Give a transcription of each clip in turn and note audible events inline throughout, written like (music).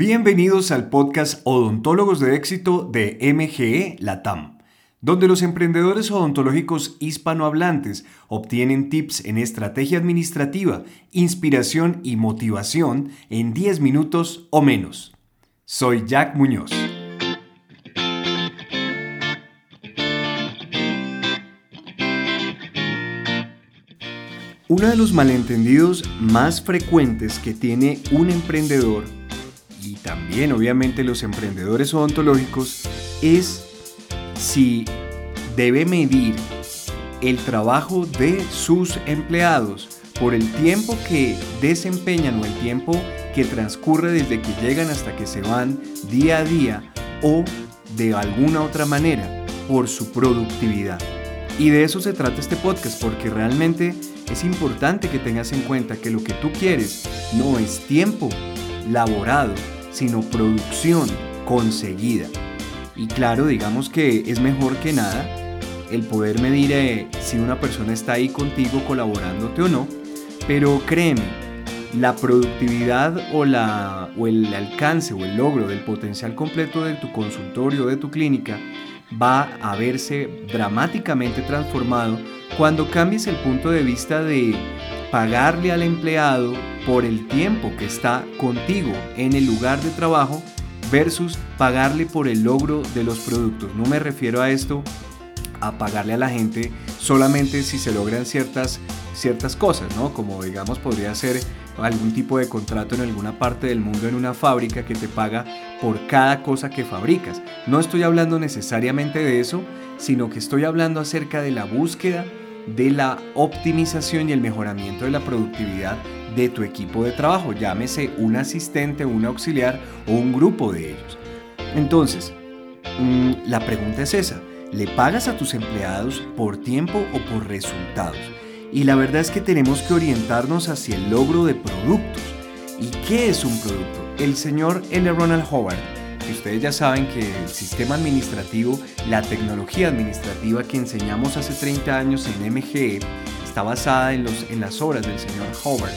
Bienvenidos al podcast Odontólogos de Éxito de MGE Latam, donde los emprendedores odontológicos hispanohablantes obtienen tips en estrategia administrativa, inspiración y motivación en 10 minutos o menos. Soy Jack Muñoz. Uno de los malentendidos más frecuentes que tiene un emprendedor y también obviamente los emprendedores odontológicos es si debe medir el trabajo de sus empleados por el tiempo que desempeñan o el tiempo que transcurre desde que llegan hasta que se van día a día o de alguna otra manera por su productividad. Y de eso se trata este podcast porque realmente es importante que tengas en cuenta que lo que tú quieres no es tiempo laborado, sino producción conseguida. Y claro, digamos que es mejor que nada el poder medir eh, si una persona está ahí contigo colaborándote o no, pero créeme, la productividad o, la, o el alcance o el logro del potencial completo de tu consultorio o de tu clínica va a verse dramáticamente transformado cuando cambies el punto de vista de pagarle al empleado por el tiempo que está contigo en el lugar de trabajo versus pagarle por el logro de los productos. No me refiero a esto a pagarle a la gente solamente si se logran ciertas, ciertas cosas, ¿no? Como digamos podría ser algún tipo de contrato en alguna parte del mundo en una fábrica que te paga por cada cosa que fabricas. No estoy hablando necesariamente de eso, sino que estoy hablando acerca de la búsqueda de la optimización y el mejoramiento de la productividad de tu equipo de trabajo, llámese un asistente, un auxiliar o un grupo de ellos. Entonces, mm, la pregunta es esa, ¿le pagas a tus empleados por tiempo o por resultados? Y la verdad es que tenemos que orientarnos hacia el logro de productos. ¿Y qué es un producto? El señor L. Ronald Howard ustedes ya saben que el sistema administrativo, la tecnología administrativa que enseñamos hace 30 años en MGE está basada en, los, en las obras del señor Howard.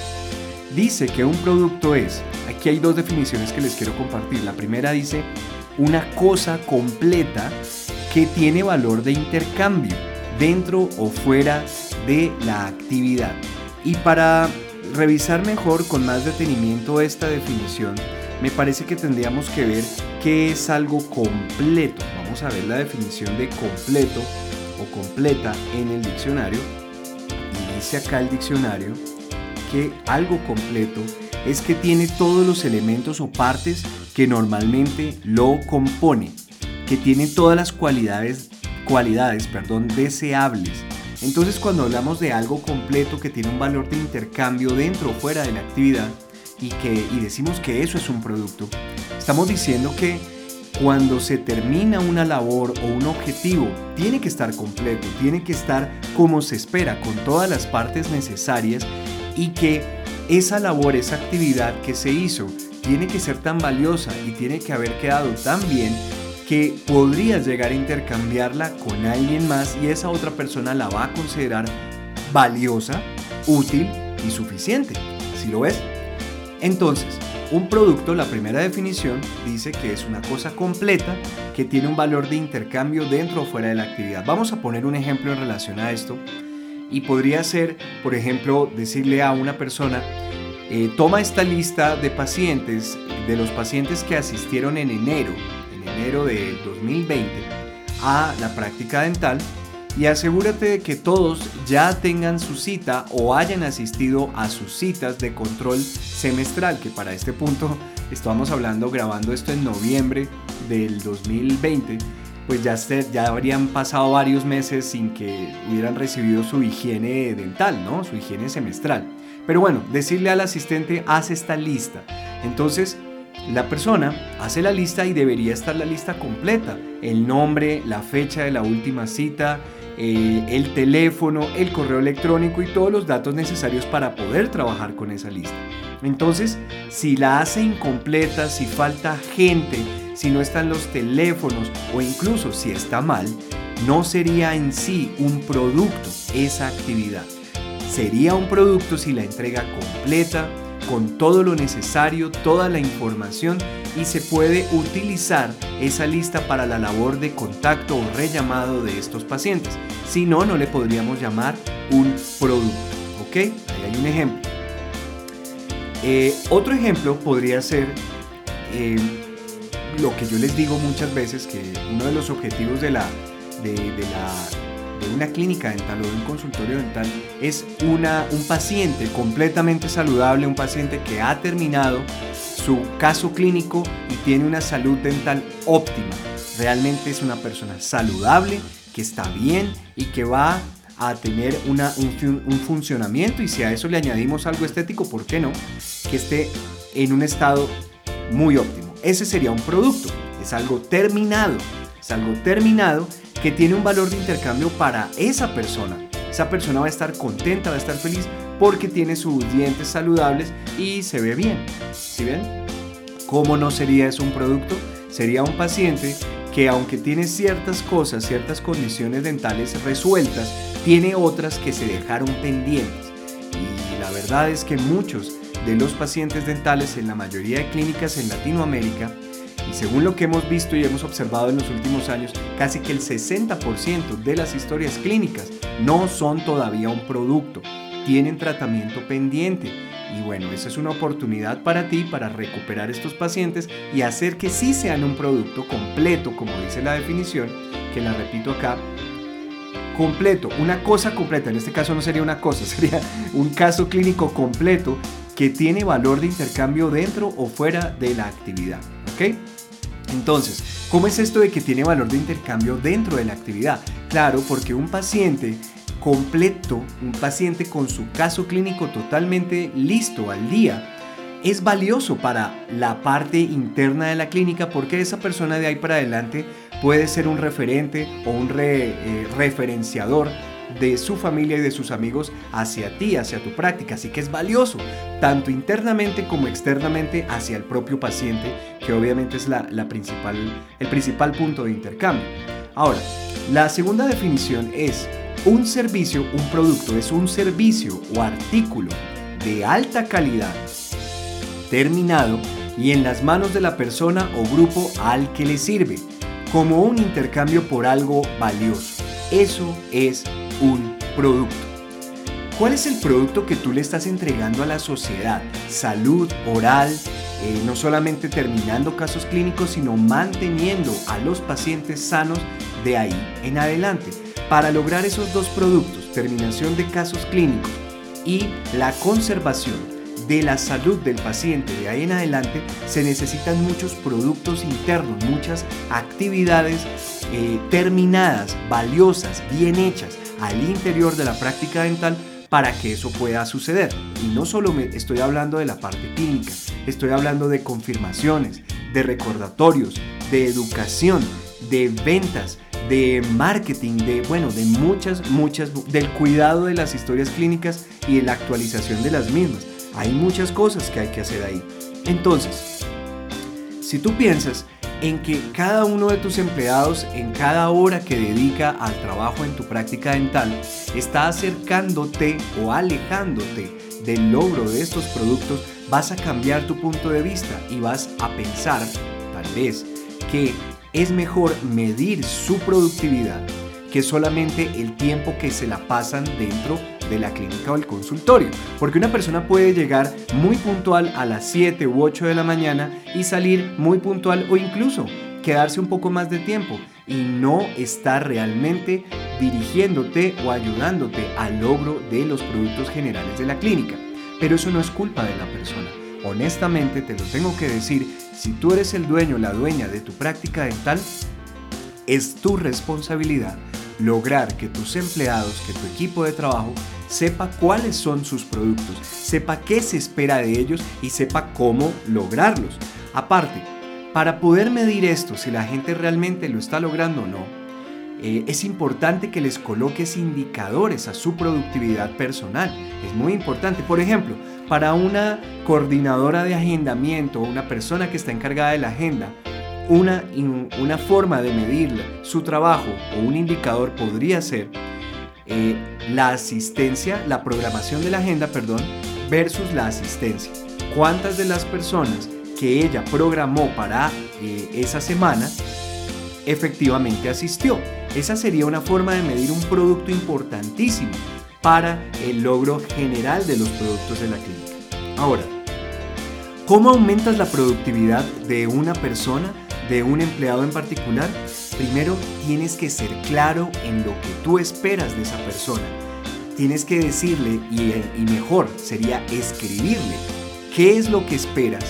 Dice que un producto es, aquí hay dos definiciones que les quiero compartir. La primera dice, una cosa completa que tiene valor de intercambio dentro o fuera de la actividad. Y para revisar mejor con más detenimiento esta definición, me parece que tendríamos que ver qué es algo completo. Vamos a ver la definición de completo o completa en el diccionario. Dice acá el diccionario que algo completo es que tiene todos los elementos o partes que normalmente lo componen, que tiene todas las cualidades, cualidades perdón, deseables. Entonces cuando hablamos de algo completo que tiene un valor de intercambio dentro o fuera de la actividad, y, que, y decimos que eso es un producto, estamos diciendo que cuando se termina una labor o un objetivo, tiene que estar completo, tiene que estar como se espera, con todas las partes necesarias y que esa labor, esa actividad que se hizo, tiene que ser tan valiosa y tiene que haber quedado tan bien que podrías llegar a intercambiarla con alguien más y esa otra persona la va a considerar valiosa, útil y suficiente. ¿Si lo ves? Entonces, un producto, la primera definición, dice que es una cosa completa que tiene un valor de intercambio dentro o fuera de la actividad. Vamos a poner un ejemplo en relación a esto y podría ser, por ejemplo, decirle a una persona, eh, toma esta lista de pacientes, de los pacientes que asistieron en enero, en enero del 2020, a la práctica dental y asegúrate de que todos ya tengan su cita o hayan asistido a sus citas de control semestral, que para este punto estamos hablando grabando esto en noviembre del 2020, pues ya, ya habrían pasado varios meses sin que hubieran recibido su higiene dental, ¿no? Su higiene semestral. Pero bueno, decirle al asistente, haz esta lista. Entonces, la persona hace la lista y debería estar la lista completa. El nombre, la fecha de la última cita, eh, el teléfono, el correo electrónico y todos los datos necesarios para poder trabajar con esa lista. Entonces, si la hace incompleta, si falta gente, si no están los teléfonos o incluso si está mal, no sería en sí un producto esa actividad. Sería un producto si la entrega completa, con todo lo necesario, toda la información y se puede utilizar esa lista para la labor de contacto o rellamado de estos pacientes. Si no, no le podríamos llamar un producto. ¿Ok? Ahí hay un ejemplo. Eh, otro ejemplo podría ser eh, lo que yo les digo muchas veces, que uno de los objetivos de la, de, la, de una clínica dental o de un consultorio dental es una, un paciente completamente saludable, un paciente que ha terminado su caso clínico y tiene una salud dental óptima. Realmente es una persona saludable, que está bien y que va a tener una, un, un, funcionamiento y si a eso le añadimos algo estético, ¿por qué no? Que esté en un estado muy óptimo. Ese sería un producto, es algo terminado, es algo terminado que tiene un valor de intercambio para esa persona. Esa persona va a estar contenta, va a estar feliz porque tiene sus dientes saludables y se ve bien. ¿Sí ven? ¿Cómo no sería eso un producto? Sería un paciente que aunque tiene ciertas cosas, ciertas condiciones dentales resueltas, tiene otras que se dejaron pendientes. Y la verdad es que muchos de los pacientes dentales en la mayoría de clínicas en Latinoamérica, y según lo que hemos visto y hemos observado en los últimos años, casi que el 60% de las historias clínicas no son todavía un producto, tienen tratamiento pendiente. Y bueno, esa es una oportunidad para ti para recuperar estos pacientes y hacer que sí sean un producto completo, como dice la definición, que la repito acá, completo, una cosa completa, en este caso no sería una cosa, (laughs) sería un caso clínico completo que tiene valor de intercambio dentro o fuera de la actividad. Entonces, ¿cómo es esto de que tiene valor de intercambio dentro de la actividad? Claro, porque un paciente completo, un paciente con su caso clínico totalmente listo al día, es valioso para la parte interna de la clínica porque esa persona de ahí para adelante puede ser un referente o un eh, referenciador de su familia y de sus amigos hacia ti, hacia tu práctica. Así que es valioso, tanto internamente como externamente hacia el propio paciente, que obviamente es la, principal, el principal punto de intercambio. Ahora, la segunda definición es un servicio, un producto, es un servicio o artículo de alta calidad, terminado y en las manos de la persona o grupo al que le sirve, como un intercambio por algo valioso. Eso es un producto. ¿Cuál es el producto que tú le estás entregando a la sociedad? Salud oral, eh, no solamente terminando casos clínicos, sino manteniendo a los pacientes sanos de ahí en adelante. Para lograr esos dos productos, terminación de casos clínicos y la conservación de la salud del paciente de ahí en adelante, se necesitan muchos productos internos, muchas actividades eh, terminadas, valiosas, bien hechas al interior de la práctica dental para que eso pueda suceder. Y no solo me estoy hablando de la parte clínica, estoy hablando de confirmaciones, de recordatorios, de educación, de ventas, de marketing, de bueno, de muchas, muchas, del cuidado de las historias clínicas y de la actualización de las mismas. Hay muchas cosas que hay que hacer ahí. Entonces, si tú piensas en que cada uno de tus empleados en cada hora que dedica al trabajo en tu práctica dental está acercándote o alejándote del logro de estos productos, vas a cambiar tu punto de vista y vas a pensar, tal vez, que es mejor medir su productividad que solamente el tiempo que se la pasan dentro de la clínica o el consultorio. Porque una persona puede llegar muy puntual a las 7 u 8 de la mañana y salir muy puntual o incluso quedarse un poco más de tiempo y no estar realmente dirigiéndote o ayudándote al logro de los productos generales de la clínica. Pero eso no es culpa de la persona. Honestamente te lo tengo que decir, si tú eres el dueño o la dueña de tu práctica dental, es tu responsabilidad lograr que tus empleados, que tu equipo de trabajo sepa cuáles son sus productos, sepa qué se espera de ellos y sepa cómo lograrlos. Aparte, para poder medir esto, si la gente realmente lo está logrando o no, eh, es importante que les coloques indicadores a su productividad personal. Es muy importante. Por ejemplo, para una coordinadora de agendamiento o una persona que está encargada de la agenda, una, una forma de medir su trabajo o un indicador podría ser eh, la asistencia, la programación de la agenda, perdón, versus la asistencia. cuántas de las personas que ella programó para eh, esa semana efectivamente asistió. Esa sería una forma de medir un producto importantísimo para el logro general de los productos de la clínica. Ahora, ¿cómo aumentas la productividad de una persona, de un empleado en particular? Primero, tienes que ser claro en lo que tú esperas de esa persona. Tienes que decirle, y, mejor sería escribirle, qué es lo que esperas,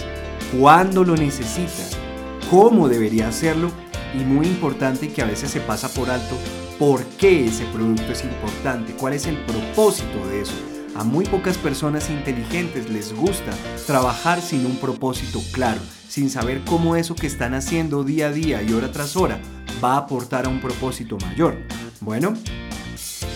cuándo lo necesitas, cómo debería hacerlo y muy importante que a veces se pasa por alto, por qué ese producto es importante, cuál es el propósito de eso. A muy pocas personas inteligentes les gusta trabajar sin un propósito claro, sin saber cómo eso que están haciendo día a día y hora tras hora va a aportar a un propósito mayor. Bueno,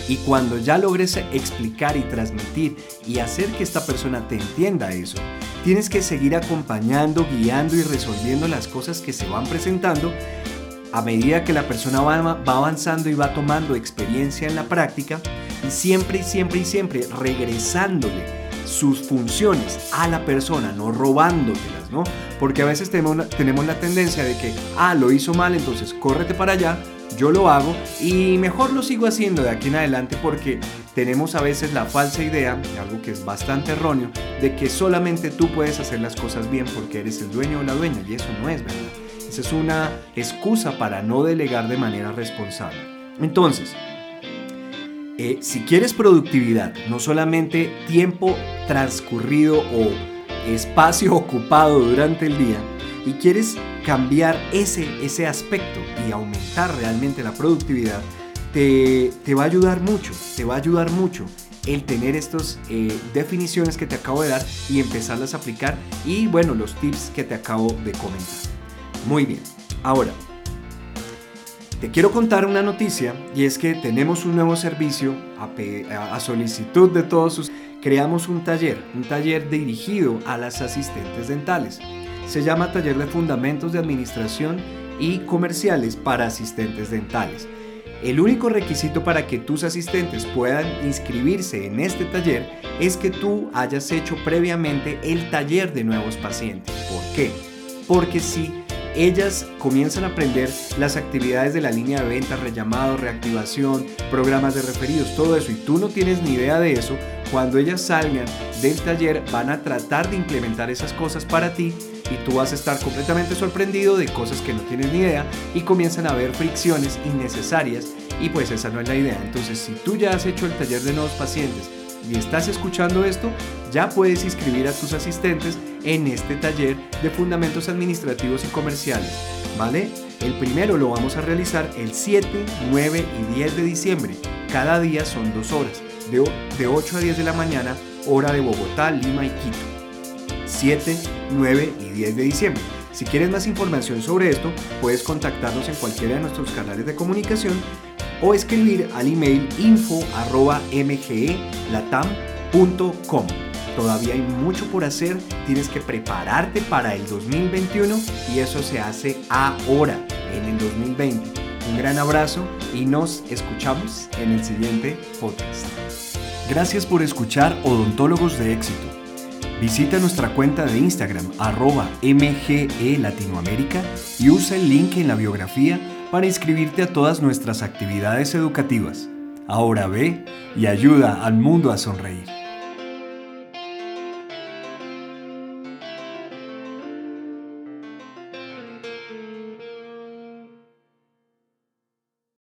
y cuando ya logres explicar y transmitir y hacer que esta persona te entienda eso, tienes que seguir acompañando, guiando y resolviendo las cosas que se van presentando a medida que la persona va, avanzando y va tomando experiencia en la práctica y siempre y siempre y siempre regresándole sus funciones a la persona, no robándotelas, ¿no? Porque a veces tenemos, la tendencia de que, ah, lo hizo mal, entonces córrete para allá, yo lo hago y mejor lo sigo haciendo de aquí en adelante porque tenemos a veces la falsa idea, algo que es bastante erróneo, de que solamente tú puedes hacer las cosas bien porque eres el dueño o la dueña y eso no es verdad. Esa es una excusa para no delegar de manera responsable. Entonces, eh, si quieres productividad, no solamente tiempo transcurrido o espacio (laughs) ocupado durante el día, y quieres cambiar ese, ese aspecto y aumentar realmente la productividad, te, va a ayudar mucho, te va a ayudar mucho el tener estas eh, definiciones que te acabo de dar y empezarlas a aplicar y bueno, los tips que te acabo de comentar. Muy bien, ahora, te quiero contar una noticia y es que tenemos un nuevo servicio a, solicitud de todos sus... Creamos un taller, un taller dirigido a las asistentes dentales. Se llama Taller de Fundamentos de Administración y Comerciales para Asistentes Dentales. El único requisito para que tus asistentes puedan inscribirse en este taller es que tú hayas hecho previamente el taller de nuevos pacientes. ¿Por qué? Porque si ellas comienzan a aprender las actividades de la línea de venta, rellamado, reactivación, programas de referidos, todo eso, y tú no tienes ni idea de eso, cuando ellas salgan del taller van a tratar de implementar esas cosas para ti y tú vas a estar completamente sorprendido de cosas que no tienes ni idea y comienzan a haber fricciones innecesarias y pues esa no es la idea. Entonces si tú ya has hecho el taller de nuevos pacientes y estás escuchando esto, ya puedes inscribir a tus asistentes en este taller de fundamentos administrativos y comerciales, ¿vale? El primero lo vamos a realizar el 7, 9 y 10 de diciembre. Cada día son dos horas, de, de 8 a 10 de la mañana, hora de Bogotá, Lima y Quito. 7, 9 y 10 de diciembre. Si quieres más información sobre esto, puedes contactarnos en cualquiera de nuestros canales de comunicación o escribir al email info.mgelatam.com. Todavía hay mucho por hacer, tienes que prepararte para el 2021 y eso se hace ahora, en el 2020. Un gran abrazo y nos escuchamos en el siguiente podcast. Gracias por escuchar Odontólogos de Éxito. Visita nuestra cuenta de Instagram arroba MGE Latinoamérica y usa el link en la biografía para inscribirte a todas nuestras actividades educativas. Ahora ve y ayuda al mundo a sonreír.